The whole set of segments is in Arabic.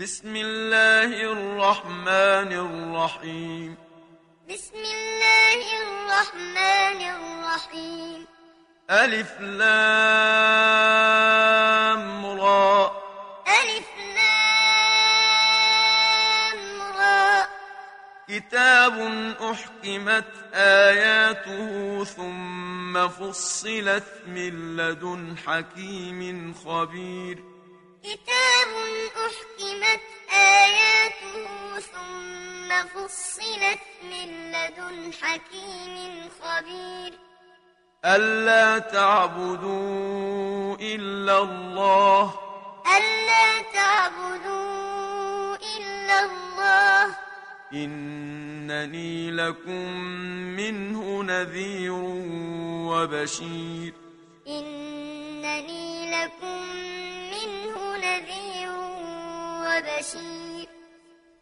بسم الله الرحمن الرحيم. بسم الله الرحمن الرحيم. ألف لام را. ألف لام را. كتاب أحكمت آياته ثم فصلت من لدن حكيم خبير. كتاب أحكمت آياته ثم فصلت من لدن حكيم خبير. ألا تعبدوا إلا الله. ألا تعبدوا إلا الله. إنني لكم منه نذير وبشير. إنني لكم وبشير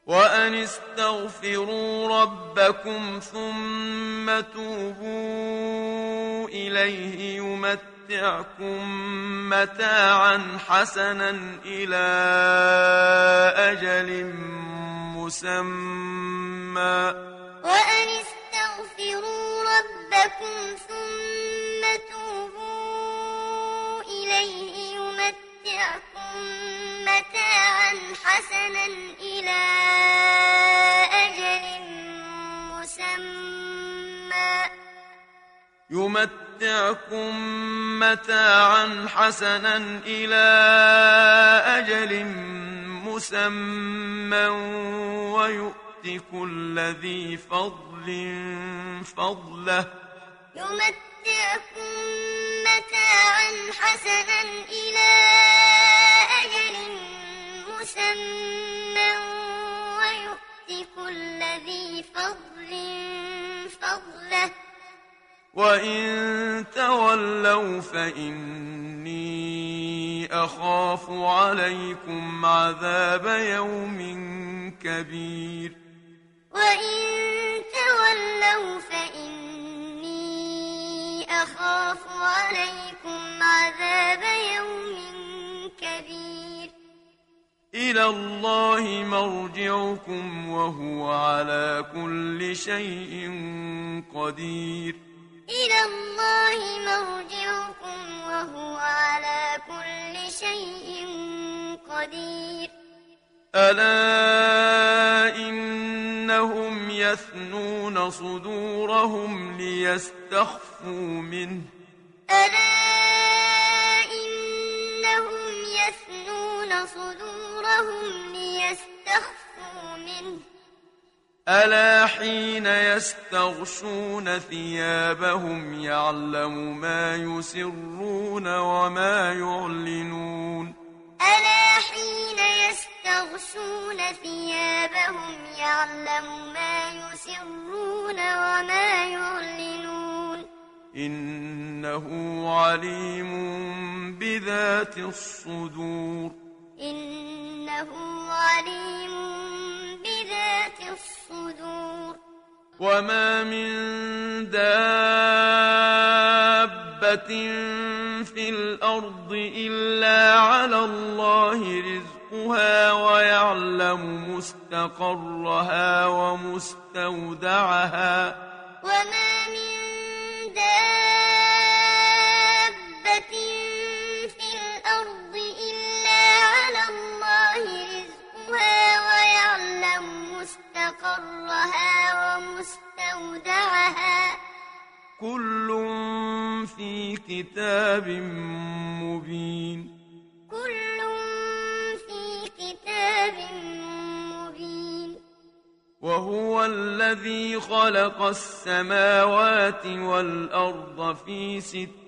وأن استغفروا ربكم ثم توبوا إليه يمتعكم متاعا حسنا إلى أجل مسمى وأن استغفروا ربكم ثم توبوا إليه يمتعكم متاعا حسنا إلى أجل مسمى. يمتعكم متاعا حسنا إلى أجل مسمى. ويؤت كل ذي فضل فضله. يمتعكم متاعا حسنا إلى أجل مسمى ويؤت كل ذي فضل فضله. وإن تولوا فإني أخاف عليكم عذاب يوم كبير. وإن تولوا فإني أخاف عليكم عذاب يوم كبير. إلى الله مرجعكم وهو على كل شيء قدير. إلى الله مرجعكم وهو على كل شيء قدير. ألا إنهم يثنون صدورهم ليستخفوا منه. ألا صدورهم ليستخفوا منه. ألا حين يستغشون ثيابهم يعلم ما يسرون وما يعلنون. ألا حين يستغشون ثيابهم يعلم ما يسرون وما يعلنون. إنه عليم بذات الصدور. إنه عليم بذات الصدور. وما من دابة في الأرض إلا على الله رزقها ويعلم مستقرها ومستودعها. وما من دابة مستقرها ومستودعها. كل في كتاب مبين. كل في كتاب مبين. وهو الذي خلق السماوات والأرض في ستة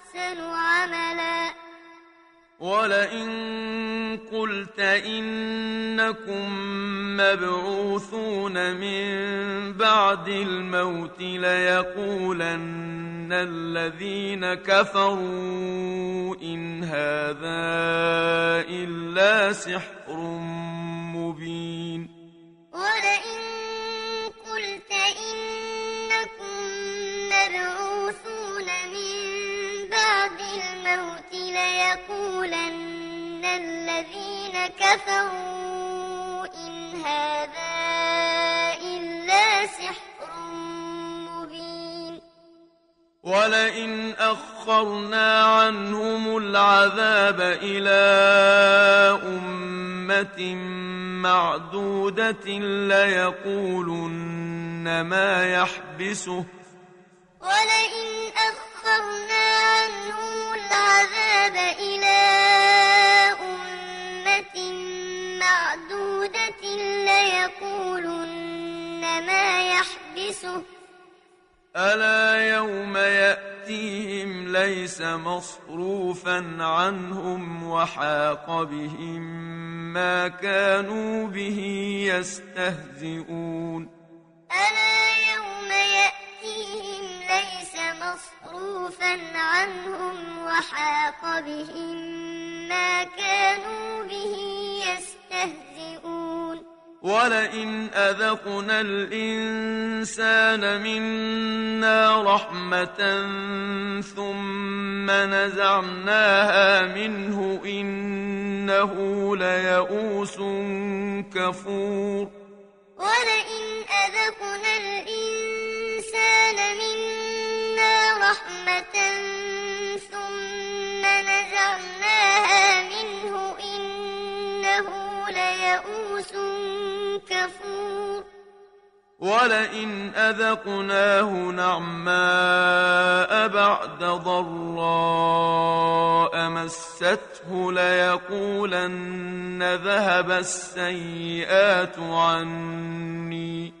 عملا. ولئن قلت إنكم مبعوثون من بعد الموت ليقولن الذين كفروا إن هذا إلا سحر مبين. ولئن قلت إنكم مبعوثون بعد الموت ليقولن الذين كفروا إن هذا إلا سحر مبين. ولئن أخرنا عنهم العذاب إلى أمة معدودة ليقولن ما يحبسه. ولئن أخرنا عنهم العذاب إلى أمة معدودة ليقولن ما يحبسه ألا يوم يأتيهم ليس مصروفا عنهم وحاق بهم ما كانوا به يستهزئون. ألا يوم يأتيهم ليس مصروفا عنهم وحاق بهم ما كانوا به يستهزئون. ولئن أذقنا الإنسان منا رحمة ثم نزعناها منه إنه ليئوس كفور. ولئن أذقنا الإنسان منا رحمة ثم نزعناها منه إنه ليئوس كفور. ولئن أذقناه نعماء بعد ضراء مسته ليقولن ذهب السيئات عني.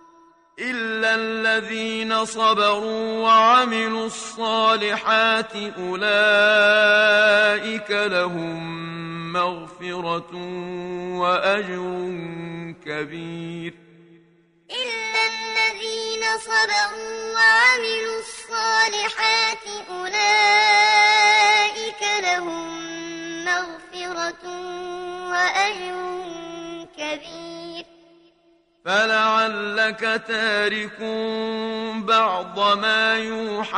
إلا الذين صبروا وعملوا الصالحات أولئك لهم مغفرة وأجر كبير إلا الذين صبروا وعملوا الصالحات أولئك لهم مغفرة وأجر كبير فلعلك تارك بعض ما يوحى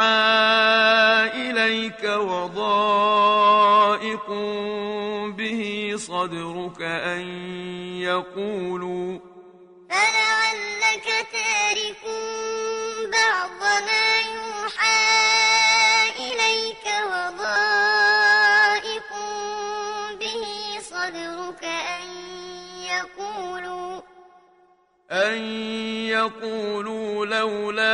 إليك وضائق به صدرك أن يقولوا فلعلك تارك بعض ما يوحى أن يقولوا لولا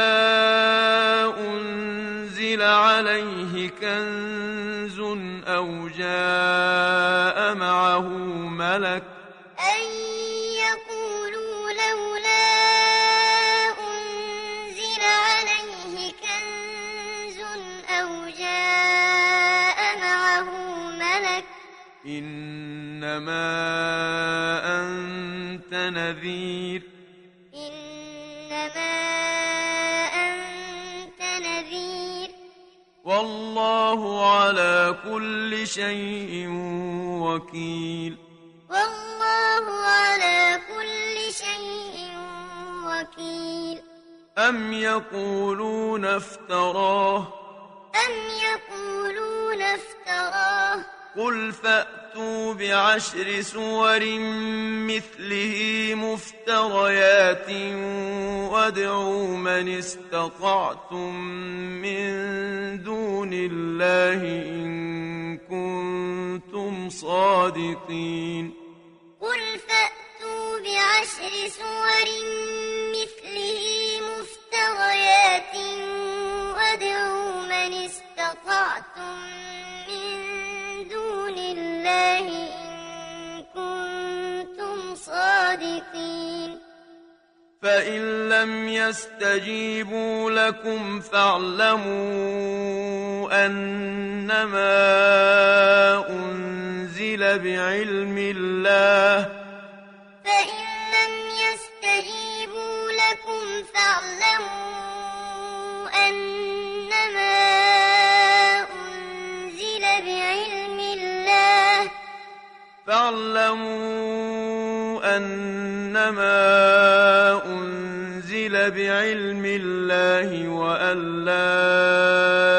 أنزل عليه كنز أو جاء معه ملك والله على كل شيء وكيل. والله على كل شيء وكيل. أم يقولون افتراه؟ أم يقولون افتراه؟ قل فأتوا بعشر سور مثله مفتريات وادعوا من استطعتم من دون الله إن كنتم صادقين قل فأتوا بعشر سور مثله مفتريات وادعوا من استطعتم الله إن كنتم صادقين. فإن لم يستجيبوا لكم فاعلموا أنما أنزل بعلم الله. فإن لم يستجيبوا لكم فاعلموا فاعلموا أنما أنزل بعلم الله وأن لا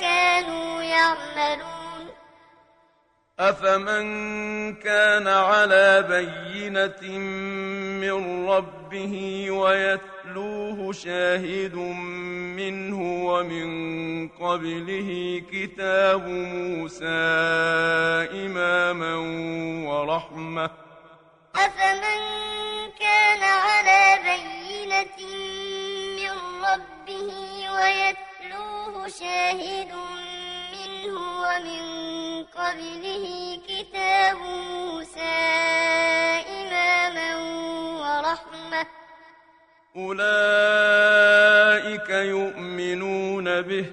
كانوا يعملون. أفمن كان على بينة من ربه ويتلوه شاهد منه ومن قبله كتاب موسى إماما ورحمة. أفمن كان على بينة من ربه ويتلوه شاهد منه ومن قبله كتاب موسى إماما ورحمة. أولئك يؤمنون به.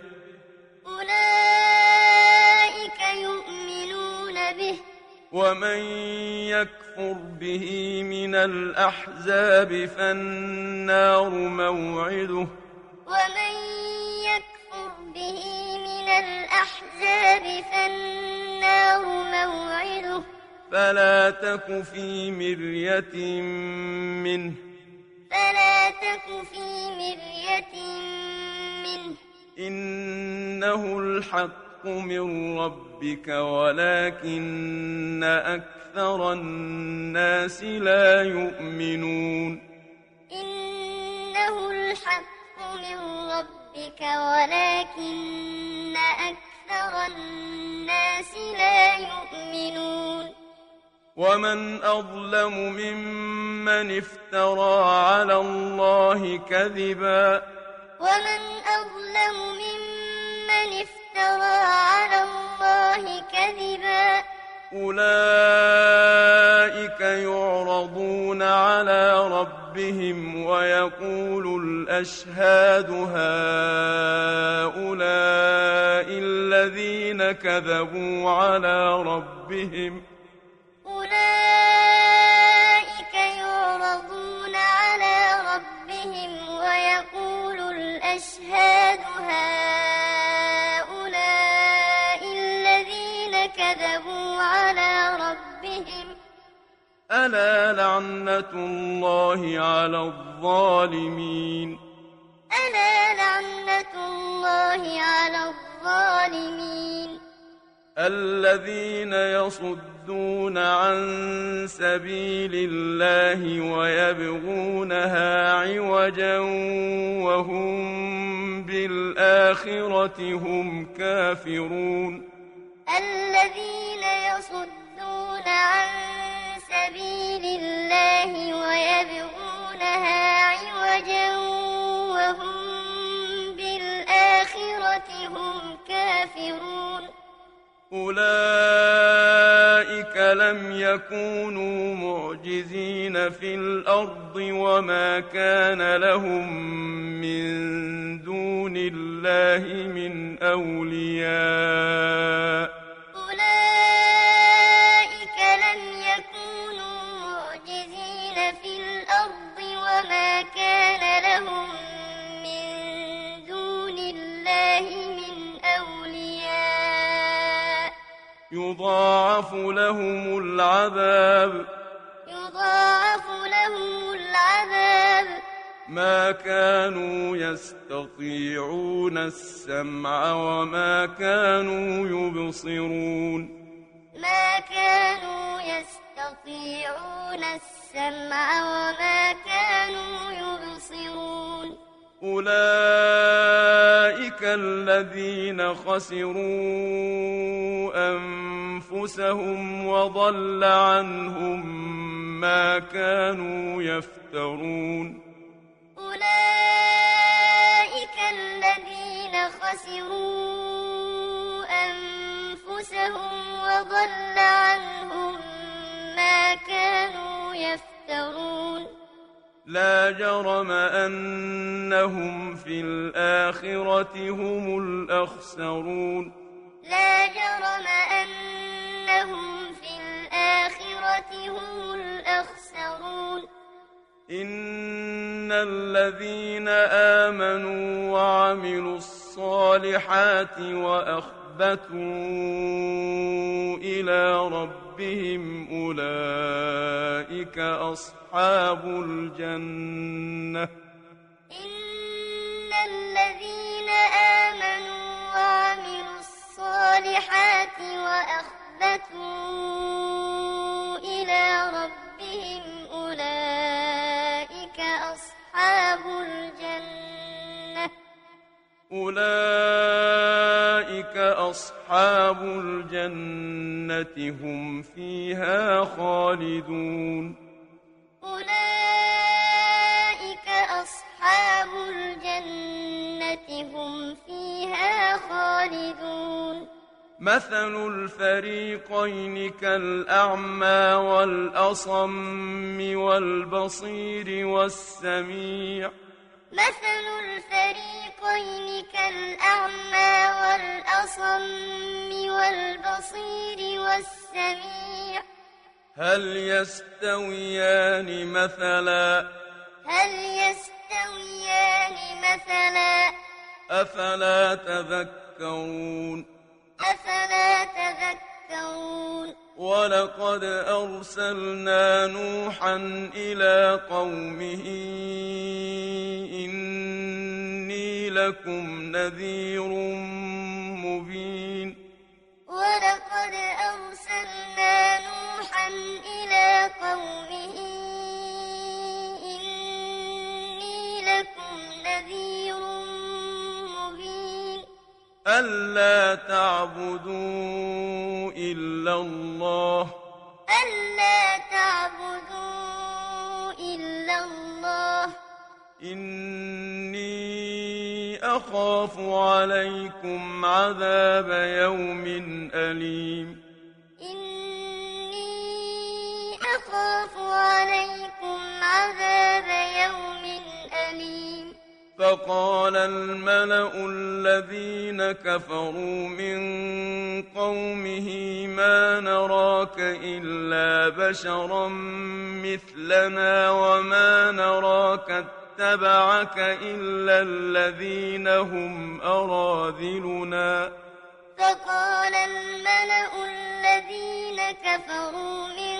أولئك يؤمنون به. ومن يكفر به من الأحزاب فالنار موعده. ومن به من الأحزاب فالنار موعده. فلا تك في مرية منه. فلا تك في مرية منه. إنه الحق من ربك ولكن أكثر الناس لا يؤمنون. إنه الحق من ربك. ولكن أكثر الناس لا يؤمنون. ومن أظلم ممن افترى على الله كذبا. ومن أظلم ممن افترى على الله كذبا. أولئك يعرضون على ربهم ويقول الأشهاد يصدون عن سبيل الله ويبغونها عوجا وهم بالآخرة هم كافرون. الذين يصدون عن سبيل الله ويبغونها عوجا وهم بالآخرة هم كافرون. أولئك لم يكونوا معجزين في الأرض وما كان لهم من دون الله من أولياء لهم العذاب. يضاعف لهم العذاب. ما كانوا يستطيعون السمع وما كانوا يبصرون. ما كانوا يستطيعون السمع وما كانوا أولئك الذين خسروا أنفسهم وضل عنهم ما كانوا يفترون أولئك الذين خسروا أنفسهم وضل عنهم ما كانوا يفترون لا جرم أنهم في الآخرة هم الأخسرون. لا جرم أنهم في الآخرة هم الأخسرون. إن الذين آمنوا وعملوا الصالحات وأخبتوا إلى ربهم أولئك أصحاب الجنة. إن الذين آمنوا وعملوا الصالحات وأخبتوا أولئك أصحاب الجنة هم فيها خالدون. أولئك أصحاب الجنة هم فيها خالدون. مثل الفريقين كالأعمى والأصم والبصير والسميع. مثل الفريقين كالأعمى والأصم والبصير والسميع. هل يستويان مثلا؟ هل يستويان مثلا؟ أفلا تذكرون؟ أفلا تذكرون؟ ولقد أرسلنا نوحا إلى قومه إني لكم نذير مبين. ولقد أرسلنا نوحا إلى قومه إني لكم نذير مبين ألا تعبدوا إلا الله ألا تعبدوا إلا الله إني أخاف عليكم عذاب يوم أليم إني أخاف عليكم عذاب يوم أليم فقال الملأ الذين كفروا من قومه ما نراك إلا بشرا مثلنا وما نراك اتبعك إلا الذين هم أراذلنا. فقال الملأ الذين كفروا من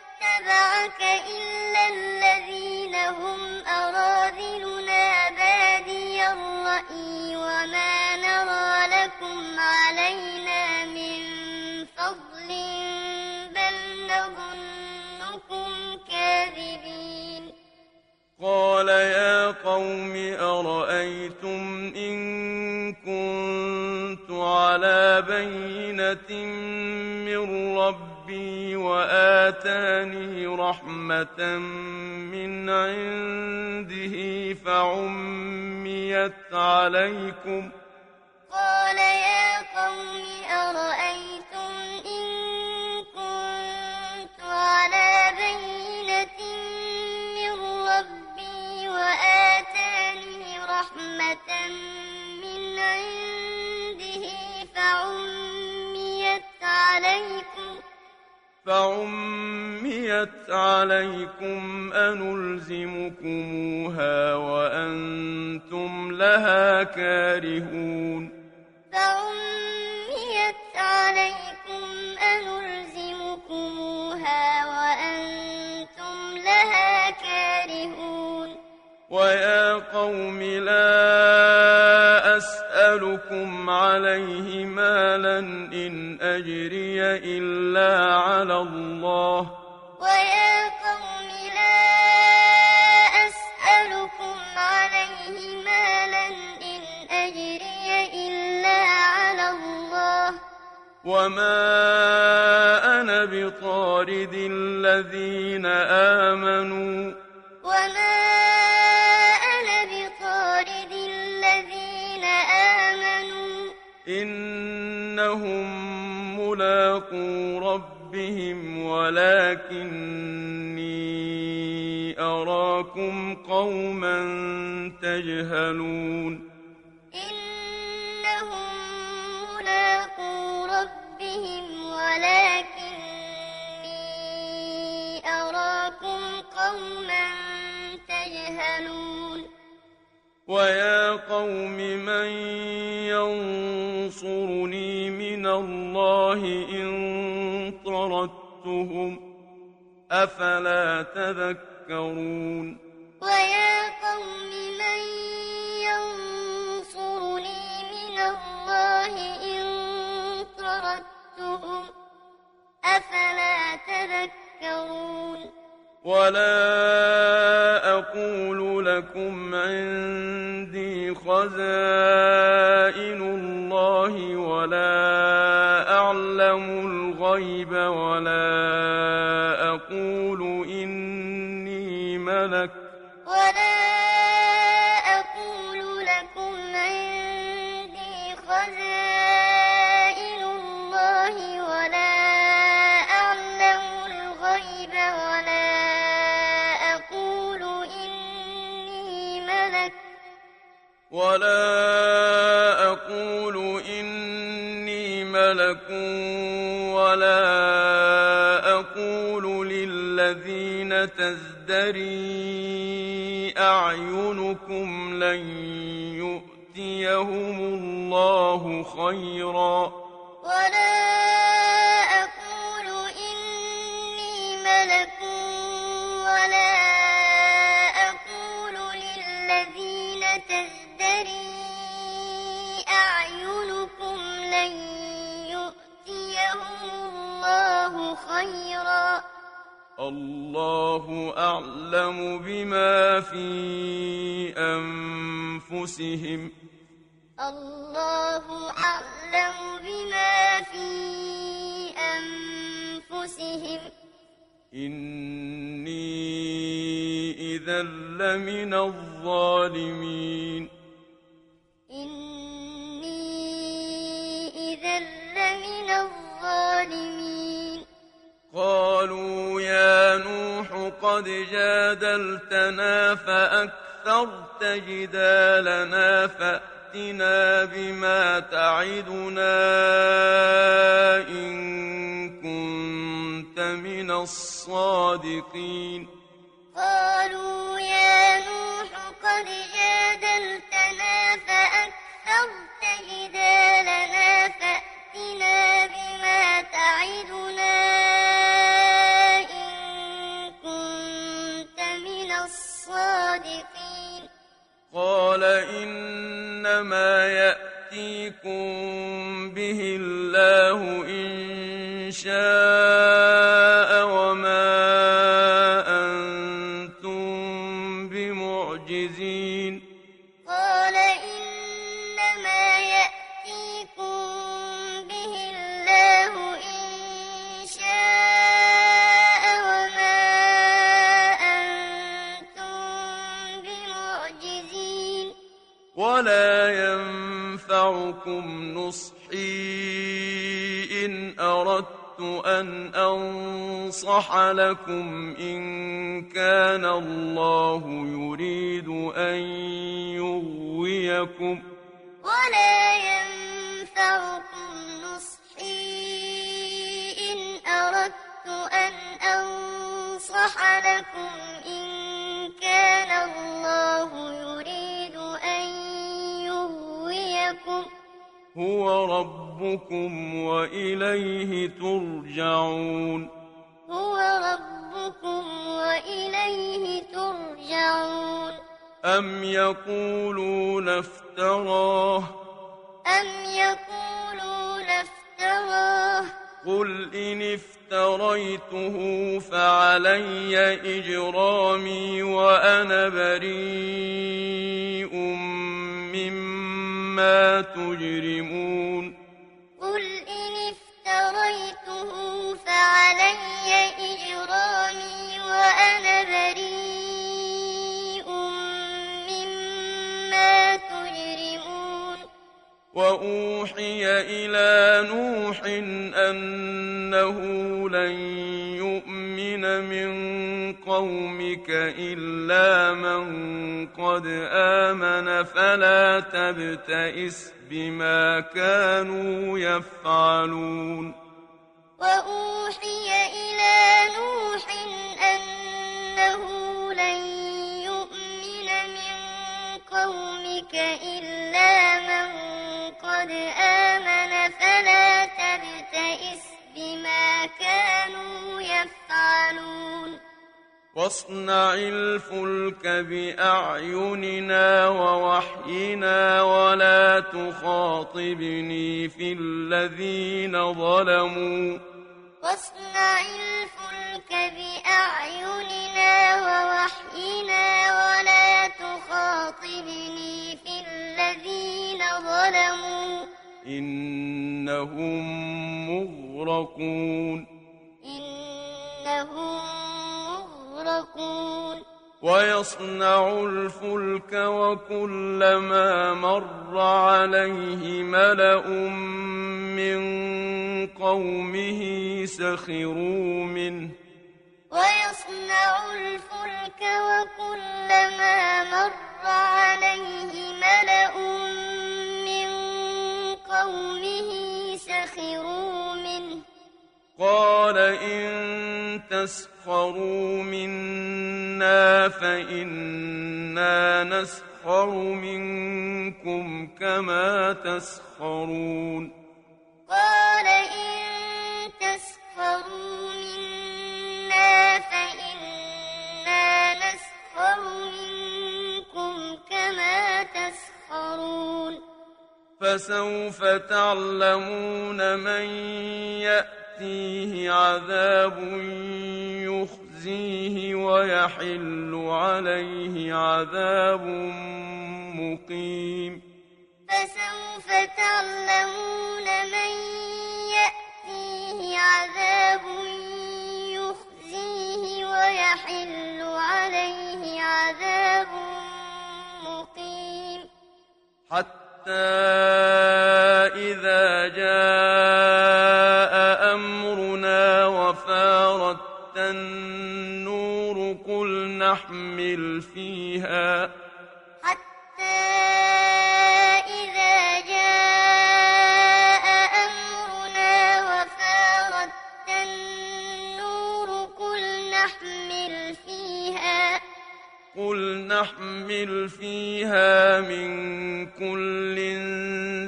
إلا الذين هم أراذلنا بادي الرأي وما نرى لكم علينا من فضل بل نظنكم كاذبين. قال يا قوم أرأيتم إن كنت على بينة من ربي وآتاني رحمة من عنده فعميت عليكم. قال يا قوم أرأيتم إن كنت على بينة من ربي وآتاني رحمة من عنده فعميت عليكم؟ فعميت عليكم أنلزمكموها وأنتم لها كارهون. فعميت عليكم أنلزمكموها وأنتم لها كارهون. ويا قوم لا عليه مالا إن أجري إلا على الله. ويا قوم لا أسألكم عليه مالا إن أجري إلا على الله. وما أنا بطارد الذين آمنوا ربهم ولكني أراكم قوما تجهلون. إنهم ملاقو ربهم ولكني أراكم قوما تجهلون. ويا قوم من ينصرني من الله إن طردتهم أفلا تذكرون؟ ويا قوم من ينصرني من الله إن طردتهم أفلا تذكرون؟ ولا أقول لكم عندي خزائن الله ولا أعلم الغيب ولا أقول تزدري أعينكم لن يؤتيهم الله خيرا الله أعلم بما في أنفسهم. الله أعلم بما في أنفسهم. إني إذا لمن الظالمين. إني إذا لمن الظالمين. قالوا يا نوح قد جادلتنا فأكثر استكثرت جدالنا فأتنا بما تعدنا إن كنت من الصادقين. قالوا يا نوح قد جادلتنا فأكثرت جدالنا فأتنا بما تعدنا لكم إنهم مغرقون. إنهم مغرقون. ويصنع الفلك وكلما مر عليه ملأ من قومه سخروا منه. ويصنع الفلك وكلما مر عليه ملأ من قومه سخروا منه قال إن تسخروا منا فإنا نسخر منكم كما تسخرون قال إن تسخروا منا فإنا نسخر منكم فسوف تعلمون من يأتيه عذاب يخزيه ويحل عليه عذاب مقيم. فسوف تعلمون من يأتيه عذاب يخزيه ويحل عليه عذاب مقيم. حتى إذا جاء أمرنا وفارت النور قل نحمل فيها تحمل فيها من كل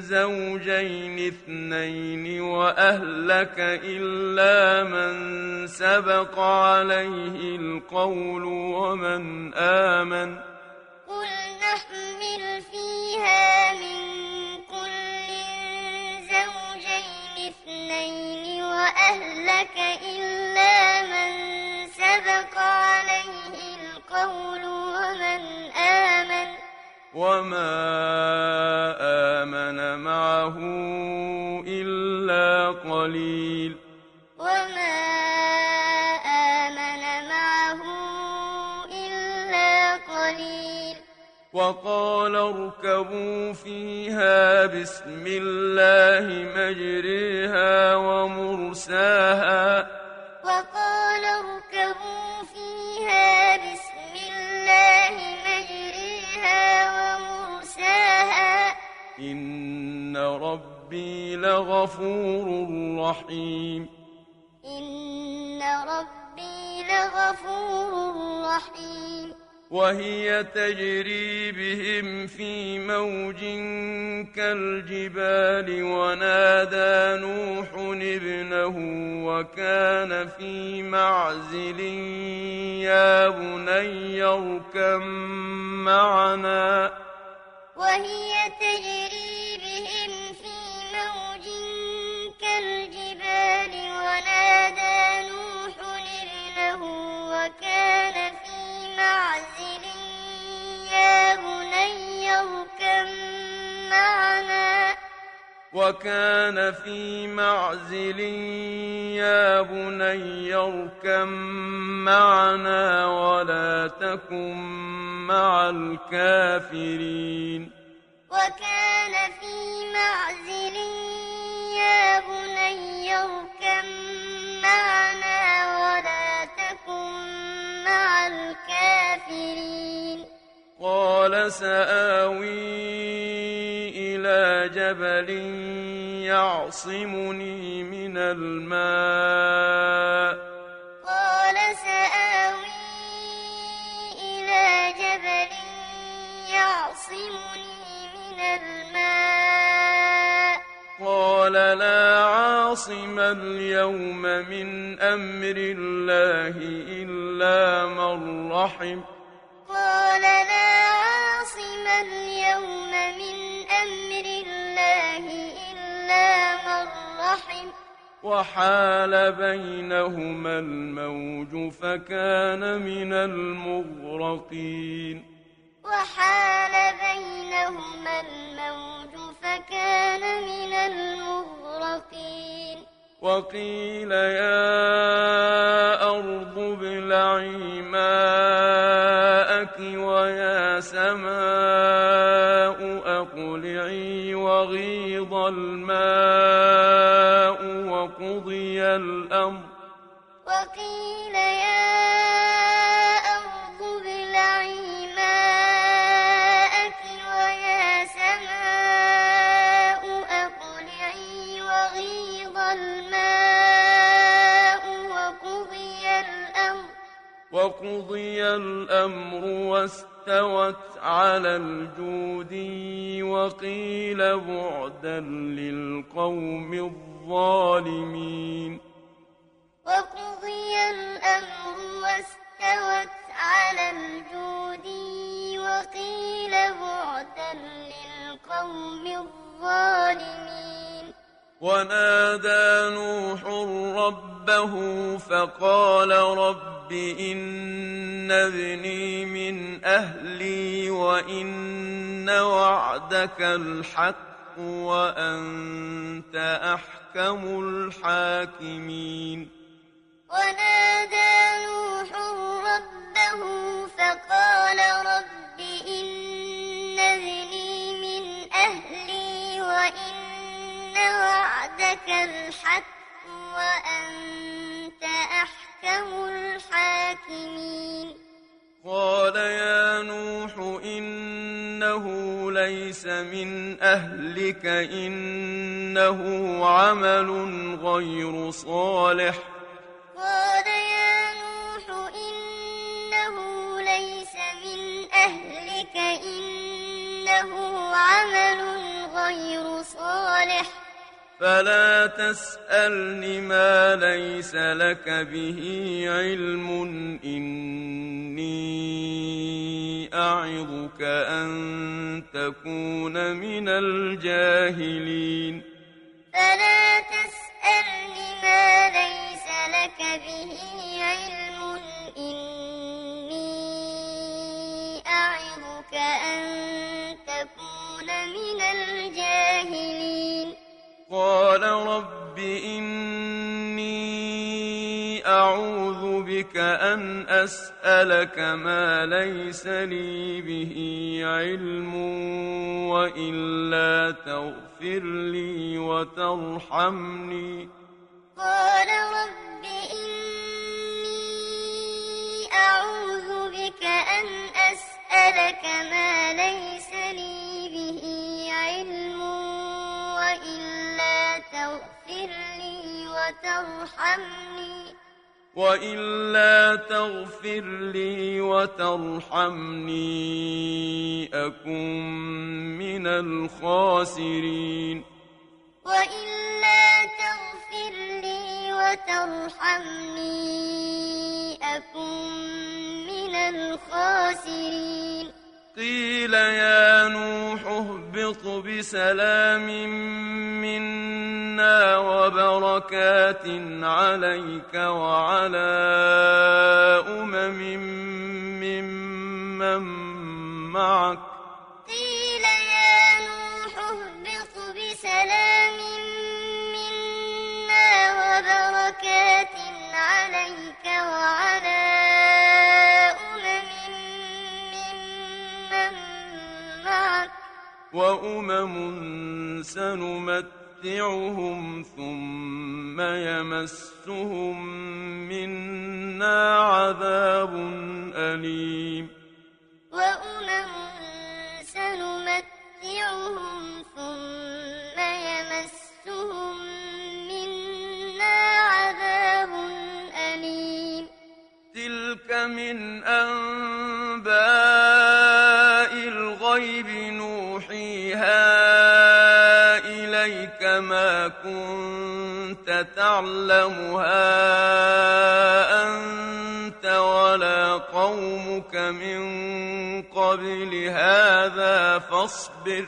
زوجين اثنين وأهلك إلا من سبق عليه القول ومن آمن. قل نحمل فيها من كل زوجين اثنين وأهلك إلا من سبق عليه القول ومن آمن. وما آمن معه إلا قليل. وما آمن معه إلا قليل. وقال اركبوا فيها بسم الله مجريها ومرساها. إن ربي لغفور رحيم إن ربي لغفور رحيم وهي تجري بهم في موج كالجبال ونادى نوح ابنه وكان في معزل يا بني اركب معنا وهي تجري ونادى نوح ابنه وكان في معزل. يا بني اركب معنا. وكان في معزل. يا بني اركب معنا ولا تكن مع الكافرين. وكان في معزل. يا بني اركب معنا ولا تكن مع الكافرين. قال سآوي إلى جبل يعصمني من الماء. قال سآوي إلى جبل يعصمني من الماء. قال لا عاصم اليوم من أمر الله إلا من رحم. قال لا عاصم اليوم من أمر الله إلا من رحم. وحال بينهما الموج فكان من المغرقين. وحال بينهما الموج فكان من المغرقين. وقيل يا أرض ابلعي ماءك ويا سماء أقلعي وغيض الماء وقضي الأمر. وقيل يا وقضي الأمر واستوت على الجودي وقيل بعدا للقوم الظالمين. وقضي الأمر واستوت على الجودي وقيل بعدا للقوم الظالمين. ونادى نوح ربه فقال رب إن ابني من أهلي وإن وعدك الحق وأنت أحكم الحاكمين ونادى نوح ربه فقال رب إن ابني من أهلي وإن وعدك الحق وأنت أحكم الحاكمين قال يا نوح إنه ليس من أهلك إنه عمل غير صالح. قال يا نوح إنه ليس من أهلك إنه عمل غير صالح. فلا تسألني ما ليس لك به علم. إني أعظك أن تكون من الجاهلين. فلا تسألني ما ليس لك به علم. إني أعظك أن تكون من الجاهلين. قال رب إني أعوذ بك أن أسألك ما ليس لي به علم وإلا تغفر لي وترحمني. قال رب إني أعوذ بك أن أسألك ما ليس لي به علم وإلا تغفر لي وترحمني. وإلا تغفر لي وترحمني. أكن من الخاسرين. وإلا تغفر لي وترحمني. أكن من الخاسرين. قيل يا نوح اهبط بسلام منا وبركات عليك وعلى أمم ممن معك. وأمم سنمتعهم ثم يمسهم منا عذاب أليم وأمم سنمتعهم ثم يمسهم منا عذاب أليم تلك من أنباء كنت تعلمها أنت ولا قومك من قبل هذا فاصبر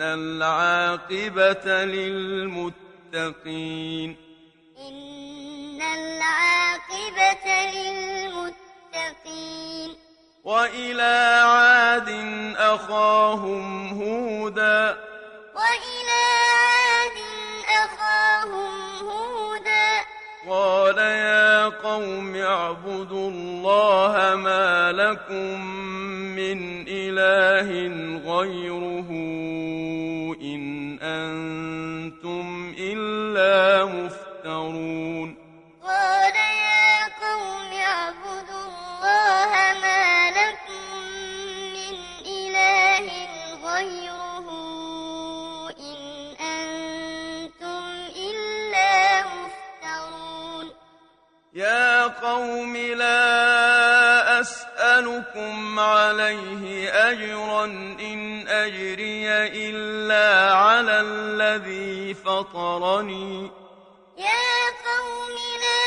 إن العاقبة للمتقين إن العاقبة للمتقين وإلى عاد أخاهم هودا وإلى عاد أخاهم قال يا قوم اعبدوا الله ما لكم من إله غيره إن أنتم إلا مفترون قوم لا أسألكم عليه أجرا إن أجري إلا على الذي فطرني. يا قوم لا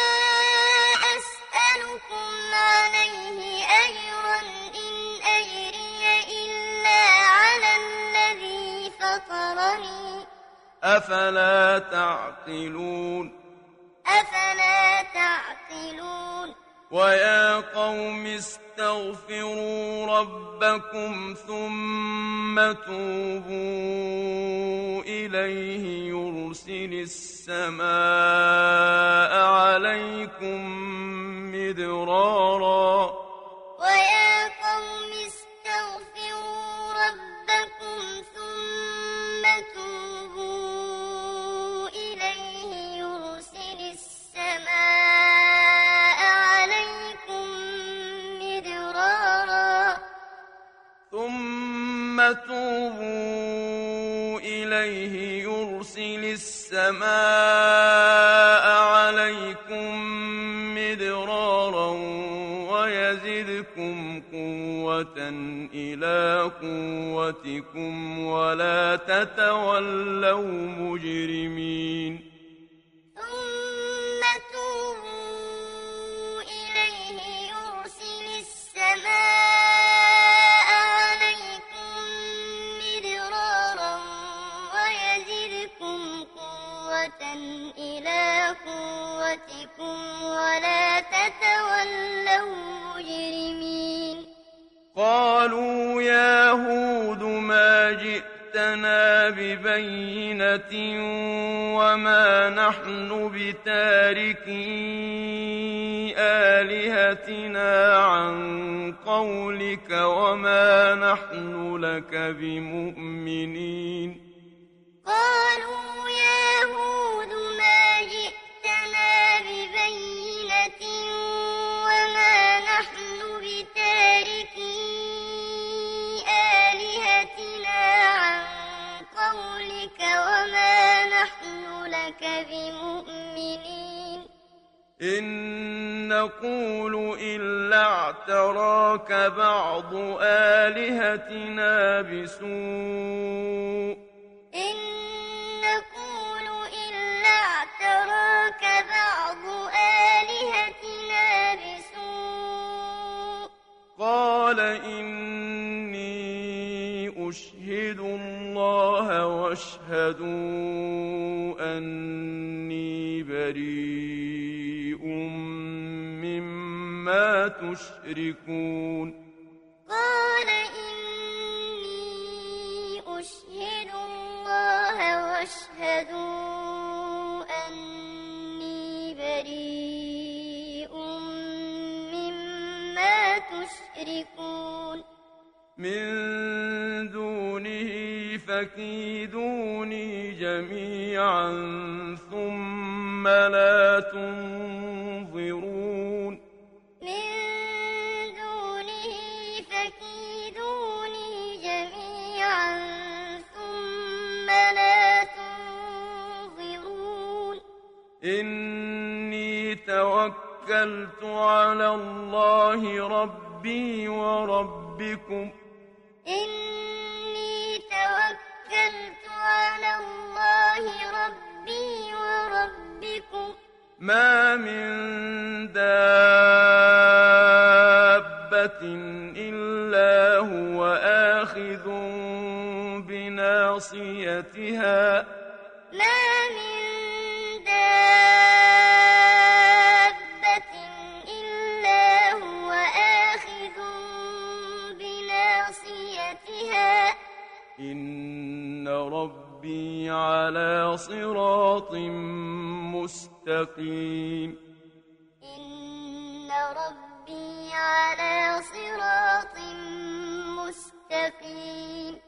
أسألكم عليه أجرا إن أجري إلا على الذي فطرني. أفلا تعقلون؟ أفلا تعقلون؟ ويا قوم استغفروا ربكم ثم توبوا إليه يرسل السماء عليكم مدرارا. ويا قوم توبوا إليه يرسل السماء عليكم مدرارا ويزدكم قوة إلى قوتكم ولا تتولوا مجرمين. ثم توبوا إليه يرسل السماء قوتكم ولا تتولوا مجرمين قالوا يا هود ما جئتنا ببينة وما نحن بتاركي آلهتنا عن قولك وما نحن لك بمؤمنين قالوا يا هود ما جئتنا ببينة وما نحن بتاركي آلهتنا عن قولك وما نحن لك بمؤمنين إن نقول إلا اعتراك بعض آلهتنا بسوء إن قال إني أشهد الله واشهدوا أني بريء مما تشركون. قال إني أشهد الله واشهدوا تشركون من دونه فكيدوني جميعا ثم لا تنظرون. من دونه فكيدوني جميعا ثم لا تنظرون. إني توكلت على الله ربي وربكم. إني توكلت على الله ربي وربكم. ما من دابة إلا هو آخذ بناصيتها. ما من على صراط مستقيم. إن ربي على صراط مستقيم.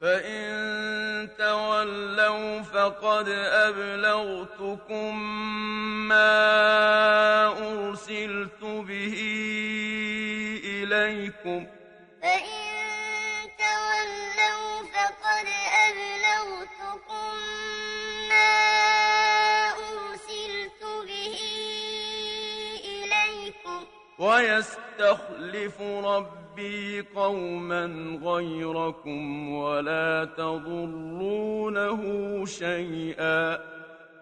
فإن تولوا فقد أبلغتكم ما أرسلت به إليكم. فإن ويستخلف ربي قوما غيركم ولا تضرونه شيئا.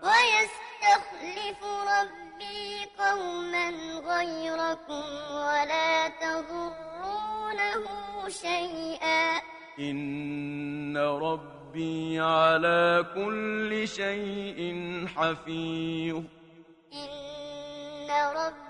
ويستخلف ربي قوما غيركم ولا تضرونه شيئا. إن ربي على كل شيء حفيظ. إن ربي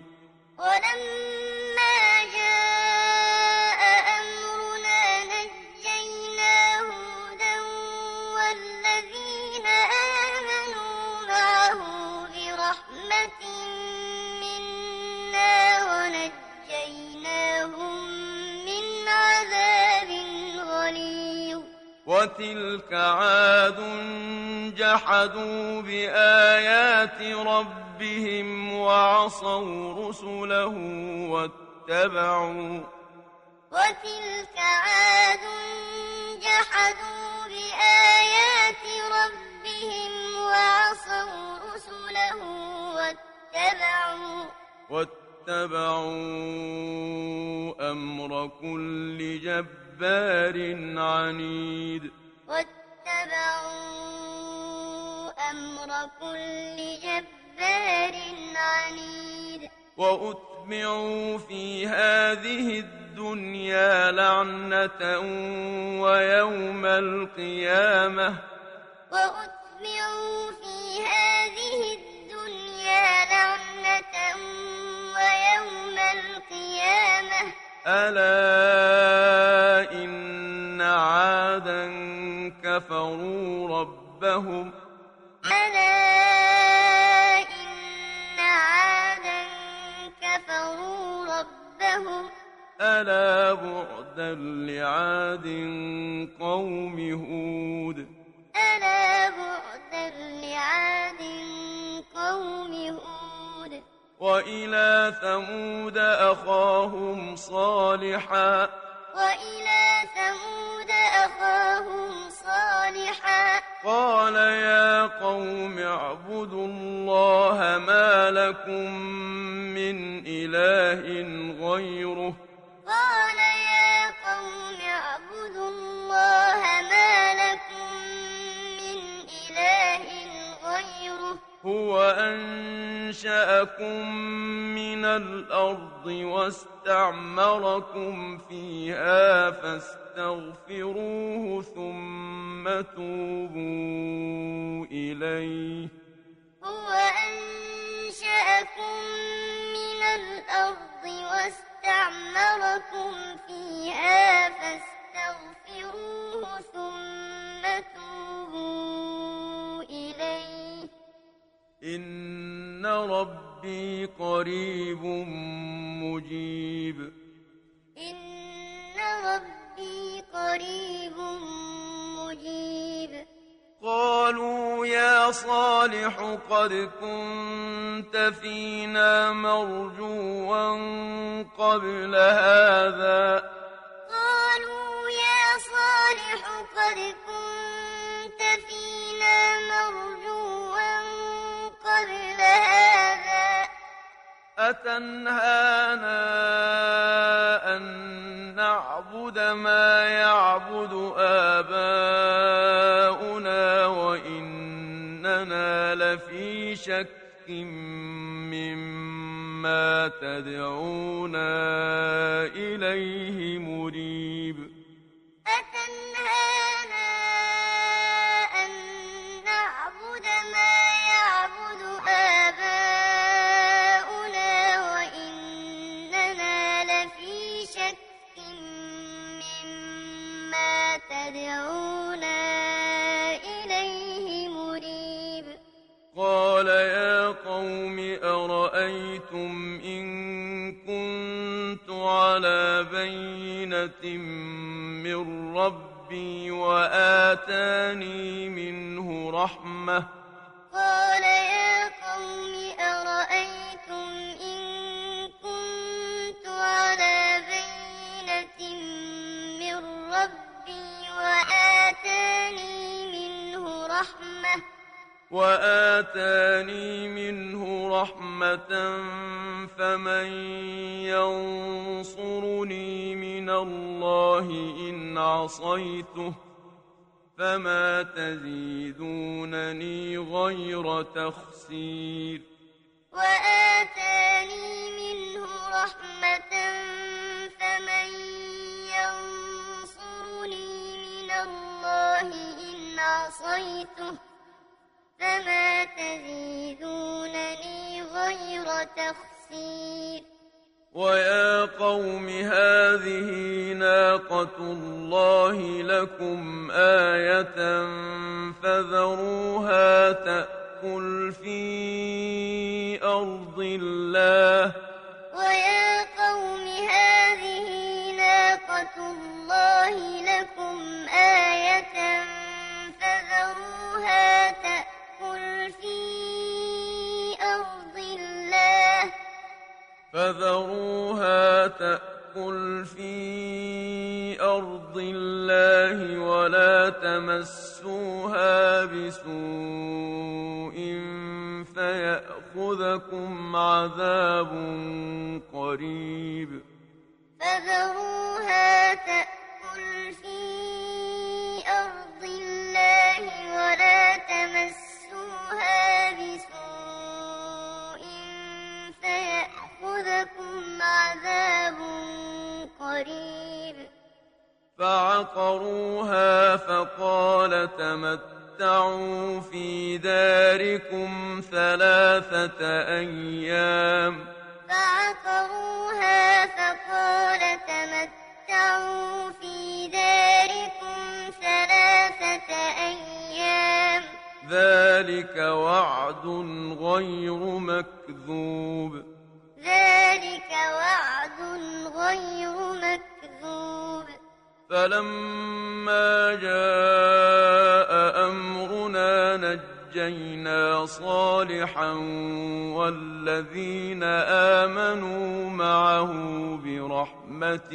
وتلك عاد جحدوا بآيات ربهم وعصوا رسله واتبعوا وتلك عاد جحدوا بآيات ربهم وعصوا رسله واتبعوا واتبعوا أمر كل جبار عنيد واتبعوا أمر كل جبار عنيد. وأتبعوا في هذه الدنيا لعنة ويوم القيامة. وأتبعوا في هذه الدنيا لعنة ويوم القيامة. ألا إن عادا كفروا ربهم ألا إن عادا كفروا ربهم ألا بعدا لعاد قوم هود ألا بعدا لعاد قوم هود وإلى ثمود أخاهم صالحا. وإلى ثمود أخاهم صالحا. قال يا قوم اعبدوا الله ما لكم من إله غيره. قال يا قوم اعبدوا الله ما لكم من إله غيره. هو أنشأكم من الأرض واستعمركم فيها فاستغفروه ثم توبوا إليه. هو أنشأكم من الأرض واستعمركم فيها فاستغفروه ثم إن ربي قريب مجيب. إن ربي قريب مجيب. قالوا يا صالح قد كنت فينا مرجوا قبل هذا. أتنهانا أن نعبد ما يعبد آباؤنا وإننا لفي شك مما تدعونا إليه مريب. من ربي وآتاني منه رحمة وآتاني منه رحمة فمن ينصرني من الله إن عصيته فما تزيدونني غير تخسير وآتاني منه رحمة فمن ينصرني من الله إن عصيته فما تزيدونني غير تخسير ويا قوم هذه ناقة الله لكم آية فذروها تأكل في أرض الله ويا قوم هذه ناقة الله فذروها تأكل في أرض الله ولا تمسوها بسوء فيأخذكم عذاب قريب. فذروها تأكل فيأخذكم عذاب قريب. فعقروها فقال تمتعوا في داركم ثلاثة أيام. فعقروها فقال تمتعوا في داركم ثلاثة أيام. ذلك وعد غير مكذوب. ذلك وعد غير مكذوب. فلما جاء أمرنا نجينا صالحا والذين آمنوا معه برحمة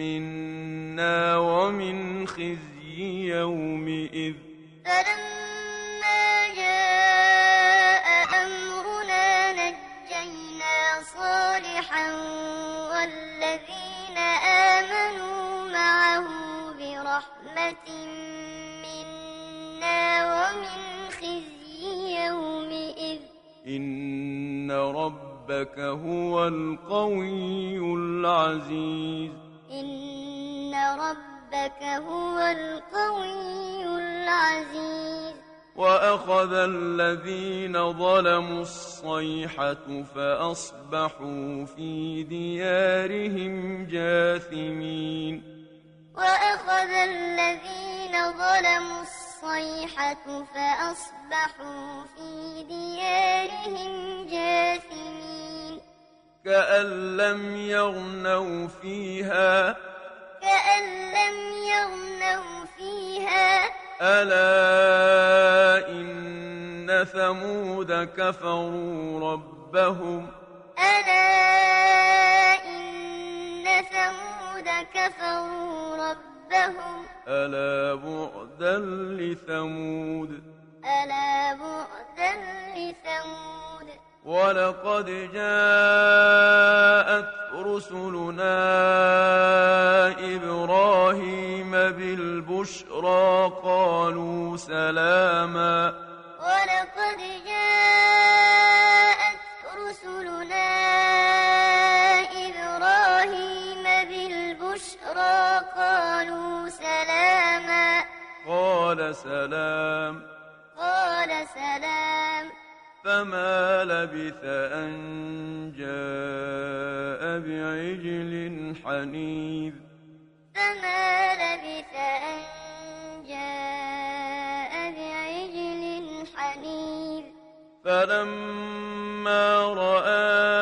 منا ومن خزي يومئذ. فلما جاء برحمة منا ومن خزي يومئذ. إن ربك هو القوي العزيز. إن ربك هو القوي العزيز. وأخذ الذين ظلموا الصيحة فأصبحوا في ديارهم جاثمين. وأخذ الذين ظلموا الصيحة فأصبحوا في ديارهم جاثمين. كأن لم يغنوا فيها. كأن لم يغنوا فيها. ألا إن ثمود كفروا ربهم. ألا إن ثمود كفروا ربهم. ألا بعدا لثمود. ألا بعدا لثمود. ولقد جاءت رسلنا إبراهيم بالبشرى. قالوا سلاما. ولقد قال سلام. قال سلام. فما لبث أن جاء بعجل حنيذ. فما لبث أن جاء بعجل حنيذ. فلما رأى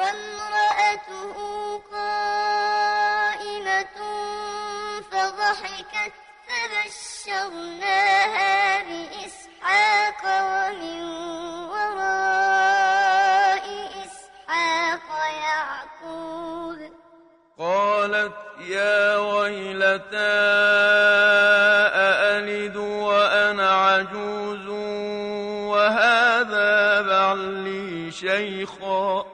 وامرأته قائمة فضحكت فبشرناها بإسحاق ومن وراء إسحاق يعقوب. قالت يا ويلتى أألد وأنا عجوز وهذا بعلي شيخا؟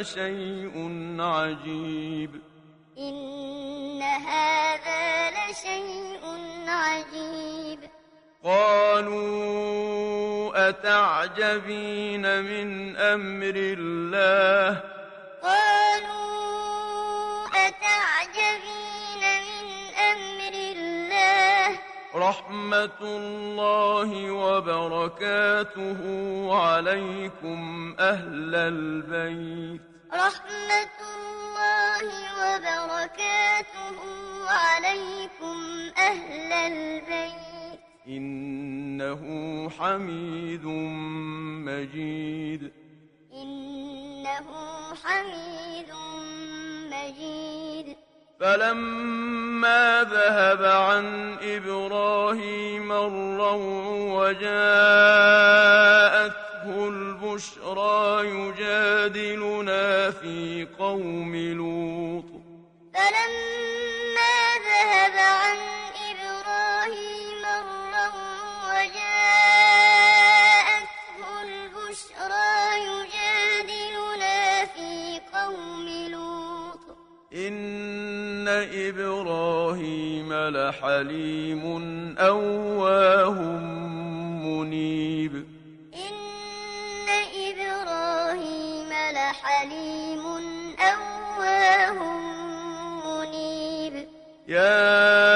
لشيء عجيب. إن هذا لشيء عجيب. قالوا أتعجبين من أمر الله؟ رحمة الله وبركاته عليكم أهل البيت. رحمة الله وبركاته عليكم أهل البيت. إنه حميد مجيد. إنه حميد مجيد. فلما ذهب عن إبراهيم الروع وجاءته البشرى يجادلنا في قوم لوط. فلما لحليم أواه منيب. إن إبراهيم لحليم أواه منيب. يا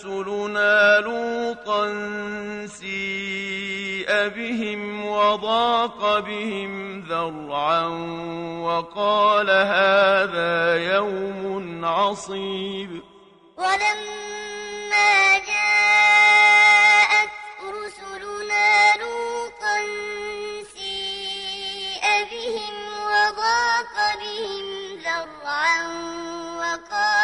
رسلنا لوطا سيء بهم وضاق بهم ذرعا وقال هذا يوم عصيب. ولما جاءت رسلنا لوطا سيء بهم وضاق بهم ذرعا وقال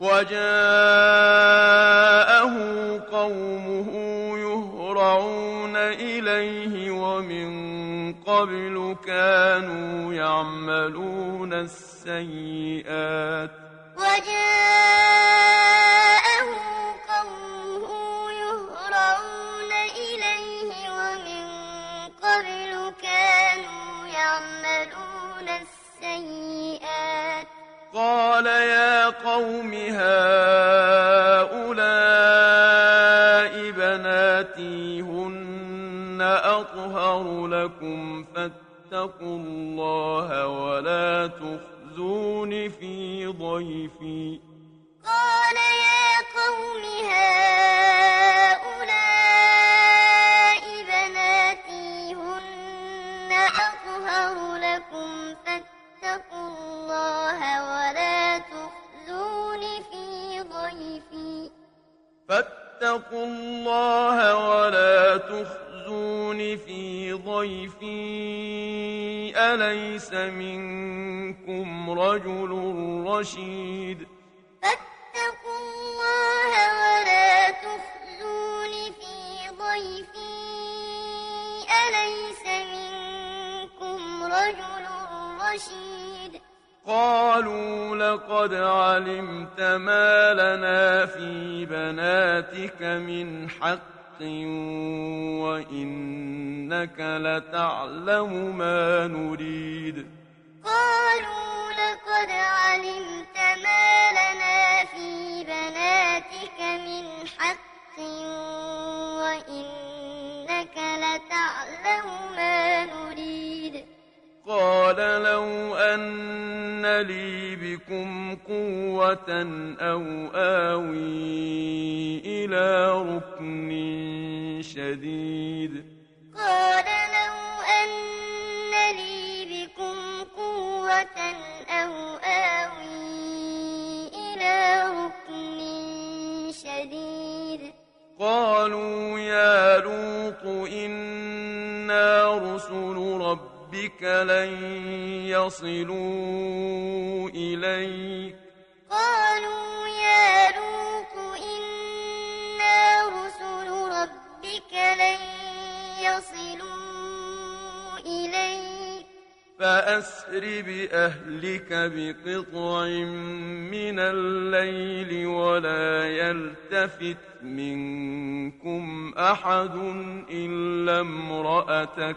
وجاءه قومه يهرعون إليه ومن قبل كانوا يعملون السيئات. وجاءه قوم هؤلاء بناتي هن أطهر لكم فاتقوا الله ولا تخزون في ضيفي. قال يا قوم هؤلاء فاتقوا الله ولا تخزون في ضيفي أليس منكم رجل رشيد؟ فاتقوا الله ولا تخزون في ضيفي أليس منكم رجل رشيد؟ قالوا لقد علمت ما لنا في بناتك من حق وإنك لتعلم ما نريد. قالوا لقد علمت ما لنا في بناتك من حق وإنك لتعلم ما نريد. قال لو أن لي بكم قوة أو آوي إلى ركن شديد. قال لو أن لي بكم قوة أو آوي إلى ركن شديد. قالوا يا لوط إنا رسل ربك لن يصلوا إليك. قالوا يا لوط إنا رسل ربك لن يصلوا إليك. فأسر بأهلك بقطع من الليل ولا يلتفت منكم أحد إلا امرأتك.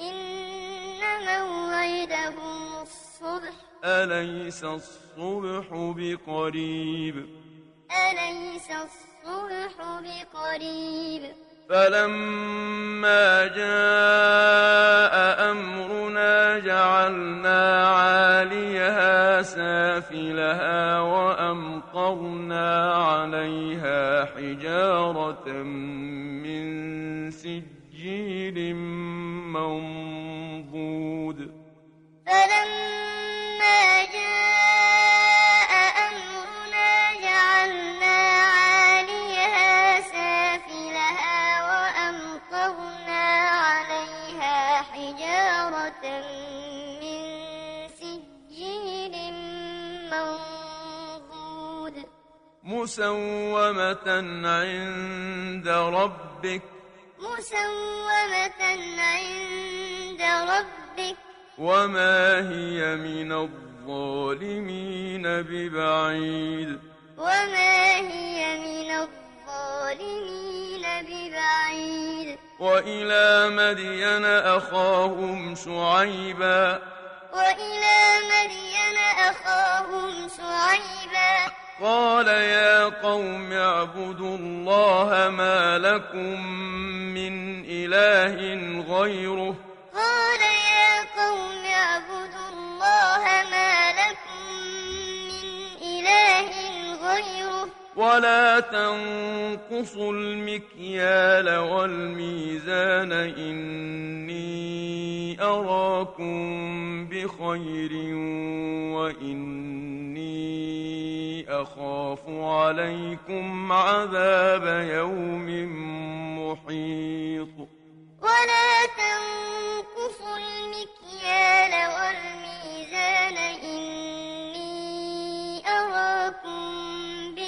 إن موعدهم الصبح. أليس الصبح بقريب؟ أليس الصبح بقريب؟ فلما جاء أمرنا جعلنا عاليها سافلها وأمطرنا عليها حجارة من سجيل منضود. فلما جاء أمرنا جعلنا عاليها سافلها وأمطرنا عليها حجارة من سجيل منضود. مسومة عند ربك مسومة عند ربك. وما هي من الظالمين ببعيد. وما هي من الظالمين ببعيد. وإلى مدين أخاهم شعيبا. وإلى مدين أخاهم شعيبا. قال يا قوم اعبدوا الله ما لكم من إله غيره. قال يا قوم اعبدوا الله ما لكم من إله غيره. ولا تنقصوا المكيال والميزان إني أراكم بخير وإني أخاف عليكم عذاب يوم محيط. ولا تنقصوا المكيال والميزان إني أراكم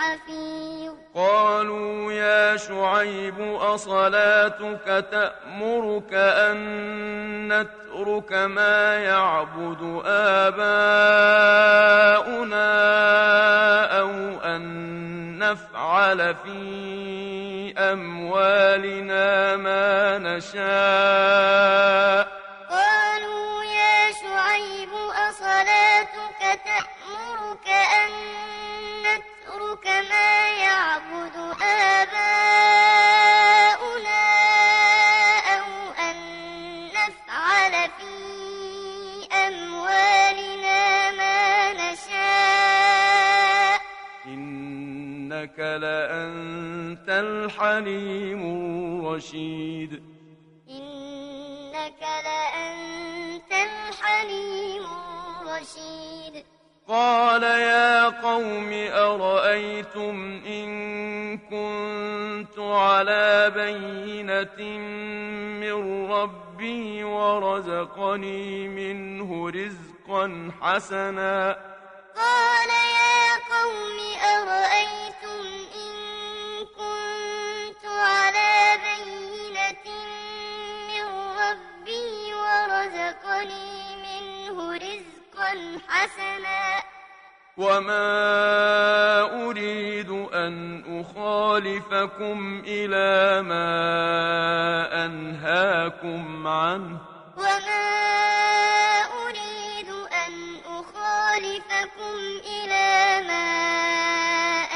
حفيظ. قالوا يا شعيب أصلاتك تأمرك أن نترك ما يعبد آباؤنا أو أن نفعل في أموالنا ما نشاء. ما يعبد آباؤنا أو أن نفعل في أموالنا ما نشاء. إنك لأنت الحليم الرشيد. إنك لأنت الحليم الرشيد. قال يا قوم أرأيتم إن كنت على بينة من ربي ورزقني منه رزقا حسنا؟ قال يا قوم أرأيتم إن كنت على بينة من ربي ورزقني منه رزقا حسنا. وما أريد أن أخالفكم إلى ما أنهاكم عنه. وما أريد أن أخالفكم إلى ما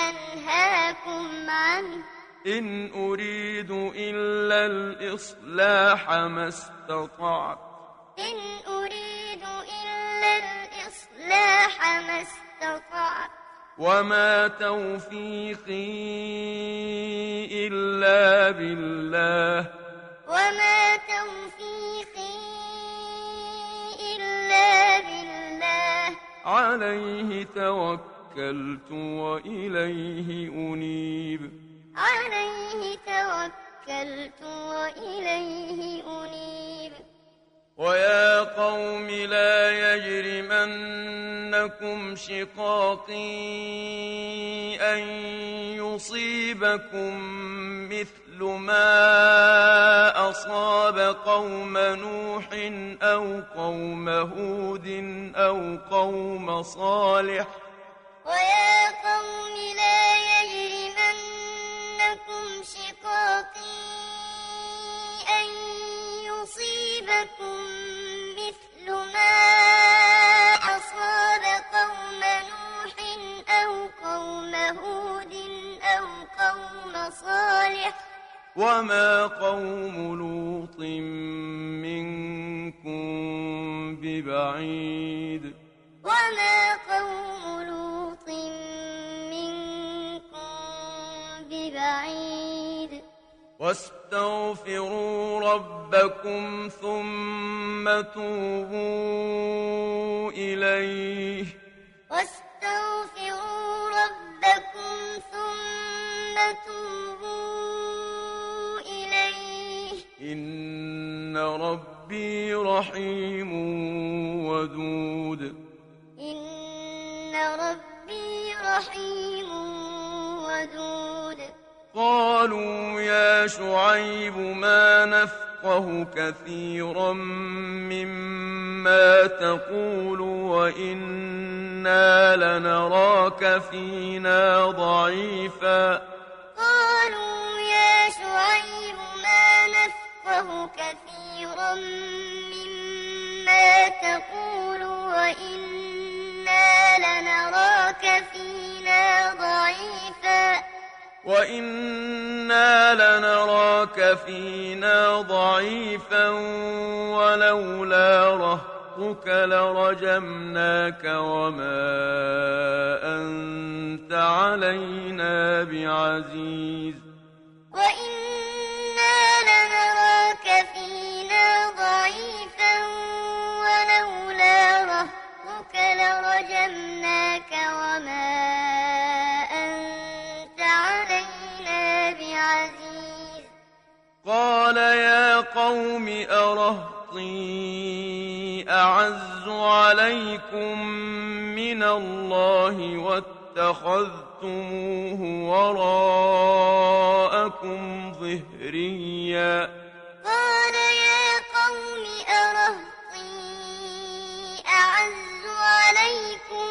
أنهاكم عنه. إن أريد إلا الإصلاح ما استطعت. وما توفيقي إلا بالله وما توفيقي إلا بالله عليه توكلت وإليه أنيب عليه توكلت وإليه أنيب ويا قوم لا يجرمنكم شقاقي أن يصيبكم مثل ما أصاب قوم نوح أو قوم هود أو قوم صالح. ويا قوم لا يجرمنكم شقاقي أن يصيبكم مثل ما أصاب قوم نوح أو قوم هود أو قوم صالح. وما قوم لوط منكم ببعيد. وما قوم لوط منكم واستغفروا ربكم ثم توبوا إليه. واستغفروا ربكم ثم توبوا إليه. إن ربي رحيم ودود. إن ربي رحيم قالوا يا شعيب ما نفقه كثيرا مما تقول وإنا لنراك فينا ضعيفا. قالوا يا شعيب ما نفقه كثيرا مما تقول وإنا لنراك فينا ضعيفا. وإنا لنراك فينا ضعيفا ولولا رهطك لرجمناك وما أنت علينا بعزيز وإنا قال يا قوم أرهطي أعز عليكم من الله واتخذتم واتخذتموه وراءكم ظهريا. قال يا قوم أرهطي أعز عليكم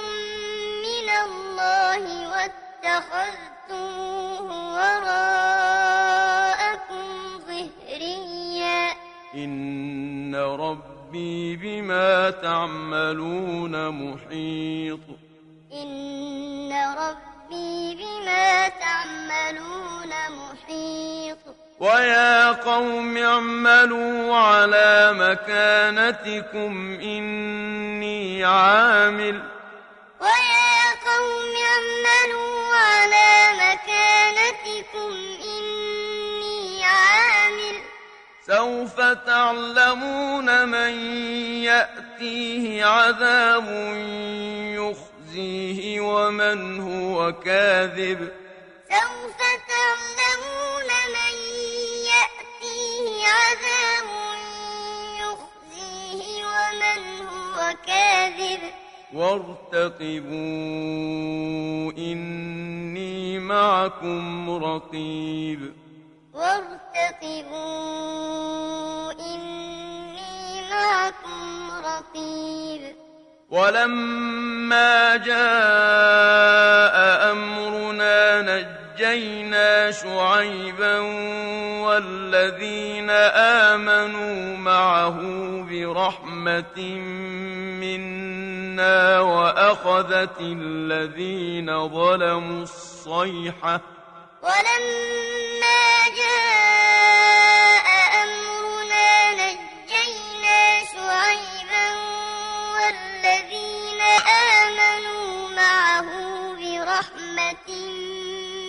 من الله واتخذتموه وراءكم إن ربي بما تعملون محيط إن ربي بما تعملون محيط ويا قوم اعملوا على مكانتكم إني عامل ويا قوم اعملوا على مكانتكم إني عامل سوف تعلمون من يأتيه عذاب يخزيه ومن هو كاذب. سوف تعلمون من يأتيه عذاب يخزيه ومن هو كاذب. وارتقبوا إني معكم رقيب. وارتقبوا إني معكم رقيب. ولما جاء أمرنا نجينا شعيبا والذين آمنوا معه برحمة منا وأخذت الذين ظلموا الصيحة ولما جاء أمرنا نجينا شعيبا والذين آمنوا معه برحمة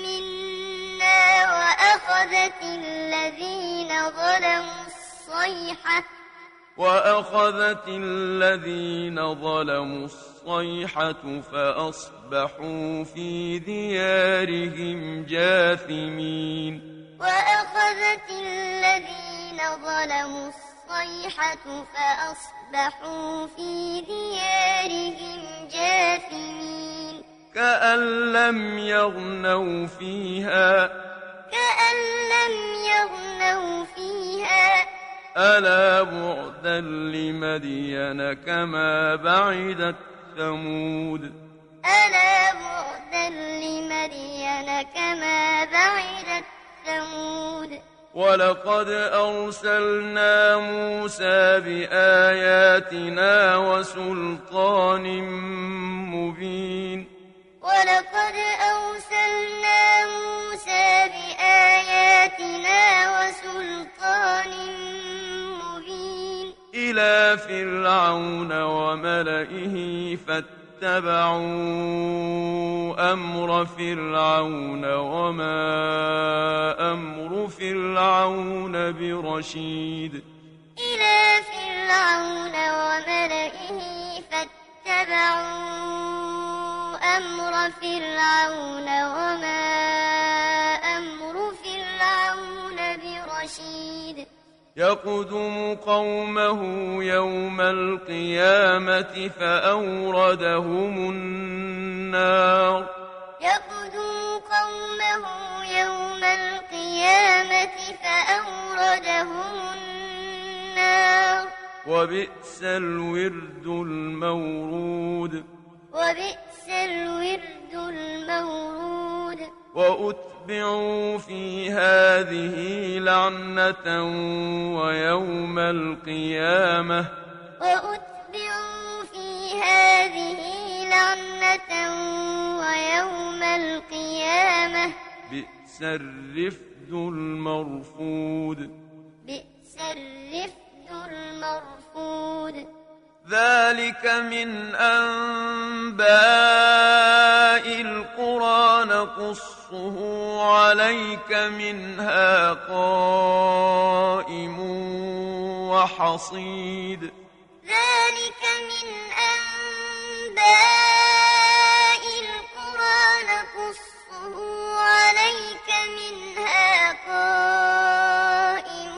منا وأخذت الذين ظلموا الصيحة وأخذت الذين ظلموا الصيحة فأصبحوا في ديارهم جاثمين. وأخذت الذين ظلموا الصيحة فأصبحوا في ديارهم جاثمين. كأن لم يغنوا فيها. كأن لم يغنوا فيها. ألا بعدا لمدين كما بعدت ثمود. ألا بعدا لمدين كما بعدت ثمود. ولقد أرسلنا موسى بآياتنا وسلطان مبين. ولقد أرسلنا موسى بآياتنا وسلطان مبين إلى فرعون وملئه فاتبعوا أمر فرعون وما أمر فرعون برشيد. إلى فرعون وملئه فاتبعوا أمر فرعون وما أمر فرعون برشيد. يقدم قومه يوم القيامة فأوردهم النار. يقدم قومه يوم القيامة فأوردهم النار. وبئس الورد المورود. وبئس الورد المورود. وأتبعوا في هذه لعنة ويوم القيامة. وأتبعوا في هذه لعنة ويوم القيامة. بئس الرفد المرفود. بئس الرفد المرفود. ذلك من أنباء القرى نقصه عليك منها قائم وحصيد ذلك من أنباء القرى نقصه عليك منها قائم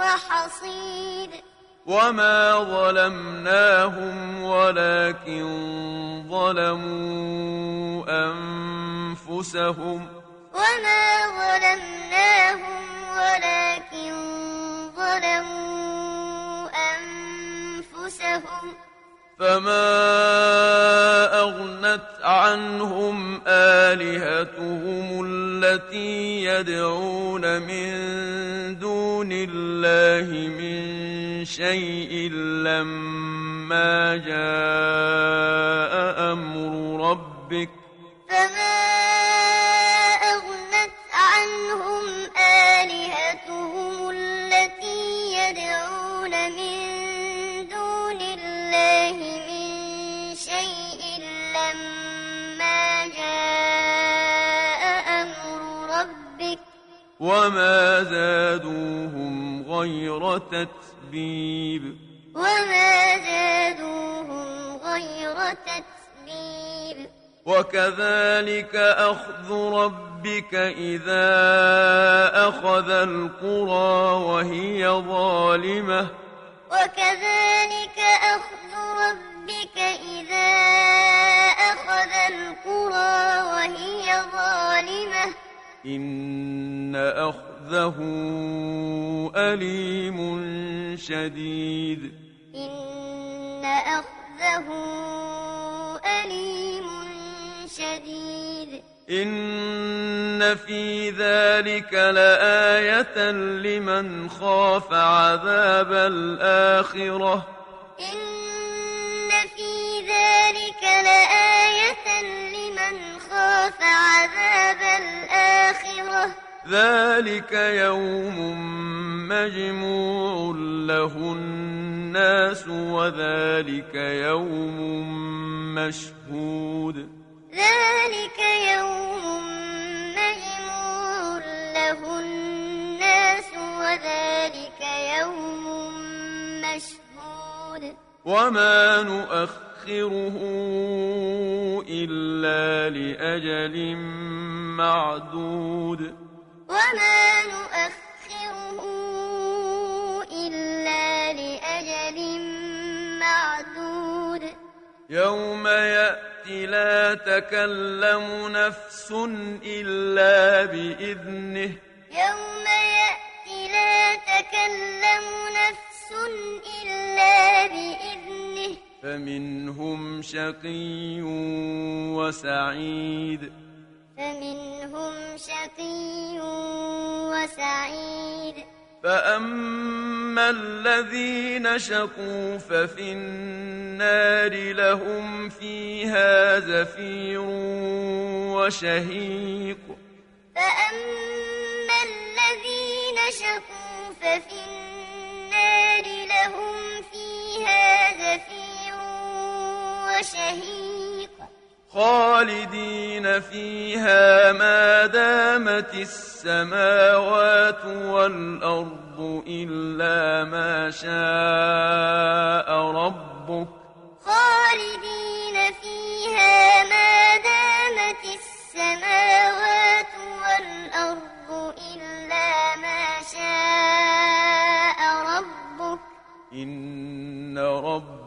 وحصيد وما ظلمناهم ولكن ظلموا أنفسهم وما ظلمناهم ولكن ظلموا أنفسهم فما أغنت عنهم آلهتهم التي يدعون من دون الله من شيء لما جاء أمر ربك. فما أغنت عنهم آلهتهم التي يدعون من دون الله من شيء لما جاء أمر ربك. وما زادوهم غير تتبيب وما زادوهم غير تتبيب وكذلك أخذ ربك إذا أخذ القرى وهي ظالمة. وكذلك أخذ ربك إذا أخذ القرى وهي ظالمة. إن أخذه أليم شديد إن أخذه أليم شديد إن في ذلك لآية لمن خاف عذاب الآخرة إن في ذلك لآية لمن خاف عذاب الآخرة. ذلك يوم مجموع له الناس وذلك يوم مشهود. ذلك يوم مجموع له الناس وذلك يوم مشهود. وما نؤخره إلا لأجل معدود. وما نؤخره إلا لأجل معدود. يوم يأتي لا تكلم نفس إلا بإذنه. يوم يأتي لا تكلم نفس إلا بإذنه. فمنهم شقي وسعيد. فمنهم شقي وسعيد. فأما الذين شقوا ففي النار لهم فيها زفير وشهيق. فأما الذين شقوا ففي النار لهم فيها زفير وشهيق. خالدين فيها ما دامت السماوات والأرض إلا ما شاء ربك. خالدين فيها ما دامت السماوات والأرض إلا ما شاء ربك. إن ربك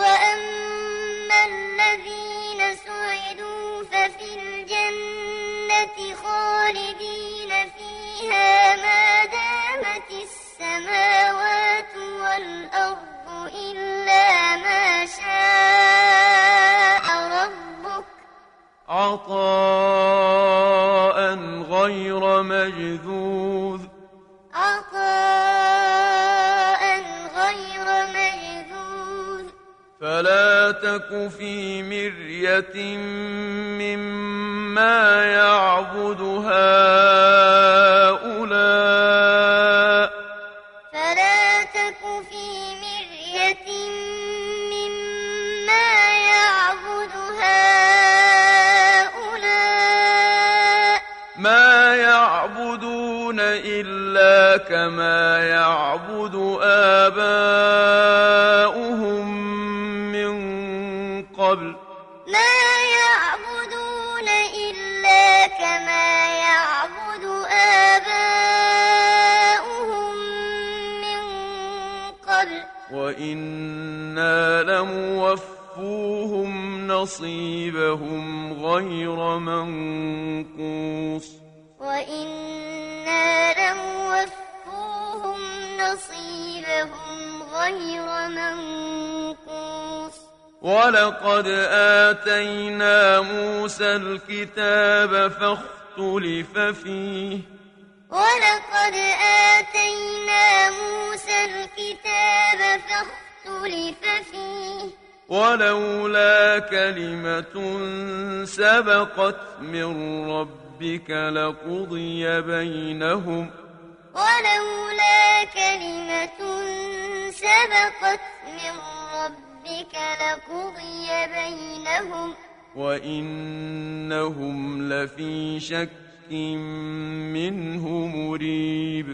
وأما الذين سعدوا ففي الجنة خالدين فيها ما دامت السماوات والأرض إلا ما شاء ربك عطاء غير مجذوذ تك في مرية مما يعبد هؤلاء فلا تك في مرية مما يعبد هؤلاء ما يعبدون إلا كما يعبدون نصيبهم غير منقوص. وإنا لموفوهم نصيبهم غير منقوص. ولقد آتينا موسى الكتاب فاختلف فيه. ولقد آتينا موسى الكتاب فاختلف فيه. ولولا كلمة سبقت من ربك لقضي بينهم. ولولا كلمة سبقت من ربك لقضي بينهم. وإنهم لفي شك منه مريب.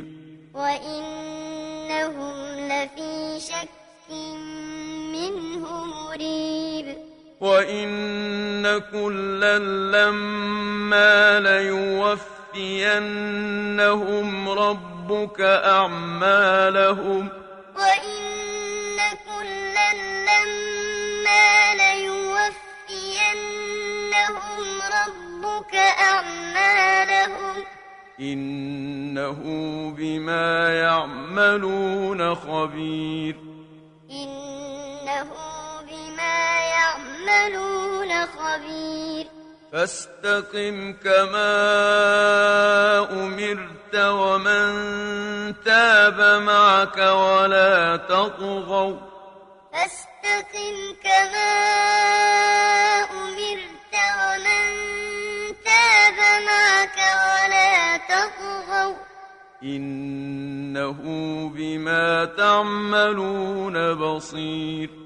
وإنهم لفي شك منه مريب. وإن كلا لما ليوفينهم ربك أعمالهم وإن كلا لما ليوفينهم ربك أعمالهم إنه بما يعملون خبير. إنه بما يعملون خبير فاستقم كما أمرت ومن تاب معك ولا تطغوا فاستقم كما أمرت ومن تاب معك ولا تطغوا إنه بما تعملون بصير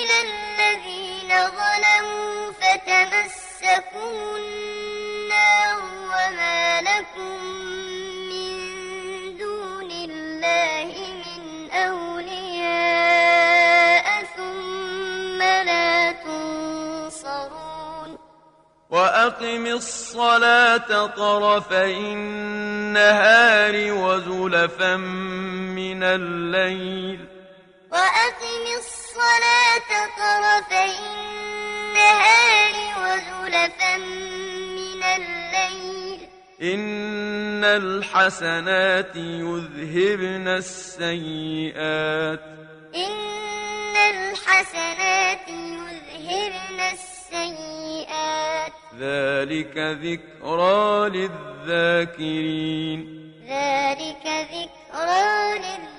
إلى الذين ظلموا فتمسكم النار وما لكم من دون الله من أولياء ثم لا تنصرون. وأقم الصلاة طرفي النهار وزلفا من الليل. وأقم الصلاة طرفي النهار وزلفا من الليل. إن الحسنات يذهبن السيئات. إن الحسنات يذهبن السيئات. ذلك ذكرى للذاكرين. ذلك ذكرى للذاكرين.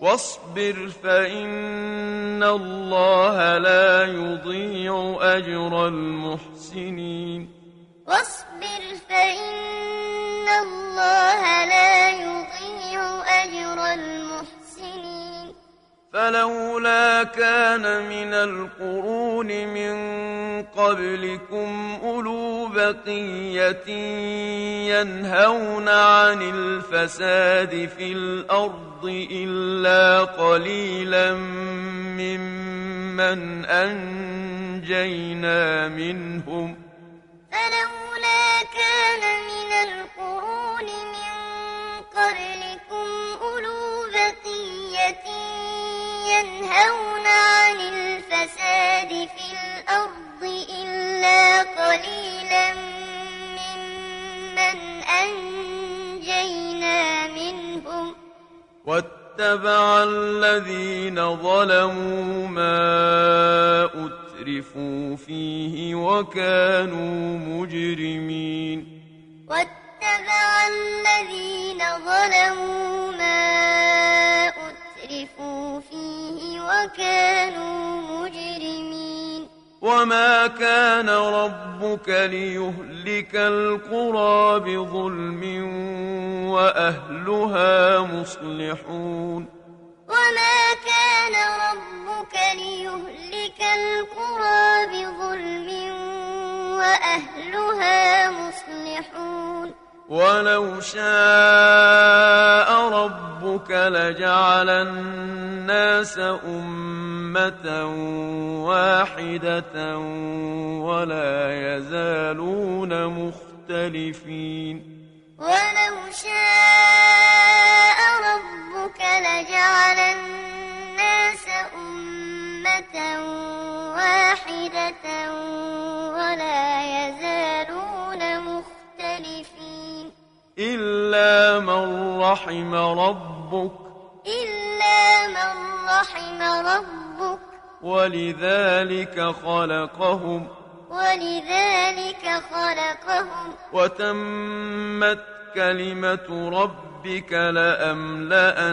واصبر فإن الله لا يضيع أجر المحسنين. واصبر فإن الله لا يضيع أجر المحسنين. فلولا كان من القرون من قبلكم أولو بقية ينهون عن الفساد في الأرض إلا قليلا ممن أنجينا منهم فلولا كان من القرون من قبلكم أولو بقية ينهون عن الفساد في الأرض إلا قليلا ممن أنجينا منهم. واتبع الذين ظلموا ما أترفوا فيه وكانوا مجرمين. واتبع الذين ظلموا ما أترفوا فيه وكانوا مجرمين. وما كان ربك ليهلك القرى بظلم وأهلها مصلحون. وما كان ربك ليهلك القرى بظلم وأهلها مصلحون. ولو شاء ربك لجعل الناس أمة واحدة ولا يزالون مختلفين. ولو شاء ربك لجعل الناس أمة واحدة ولا يزالون إلا من رحم ربك إلا من رحم ربك ولذلك خلقهم ولذلك خلقهم وتمت كلمة ربك لأملأن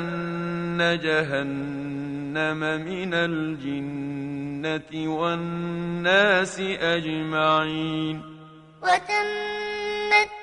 جهنم من الجنة والناس أجمعين وتمت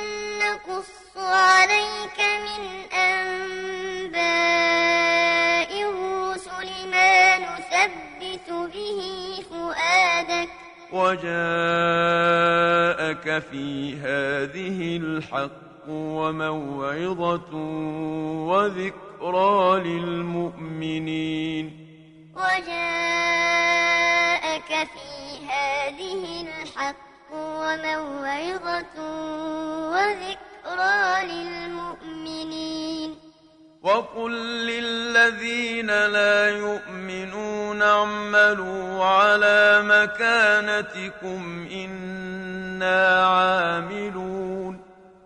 عليك من أنباء الرسل ما نثبت به فؤادك. وجاءك في هذه الحق وموعظة وذكرى للمؤمنين. وجاءك في هذه الحق وموعظة وذكرى للمؤمنين. وقل للذين لا يؤمنون اعملوا على مكانتكم إنا عاملون.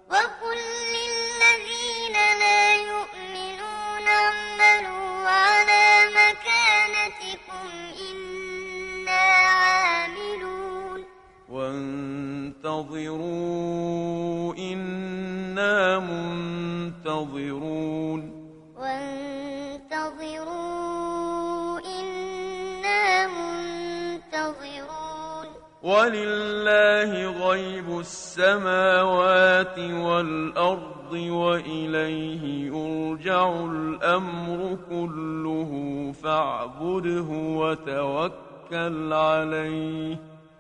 وقل للذين لا يؤمنون اعملوا على مكانتكم إنا عاملون. وانتظروا إنا منتظرون. وانتظروا إنا منتظرون. ولله غيب السماوات والأرض وإليه يرجع الأمر كله فاعبده وتوكل عليه.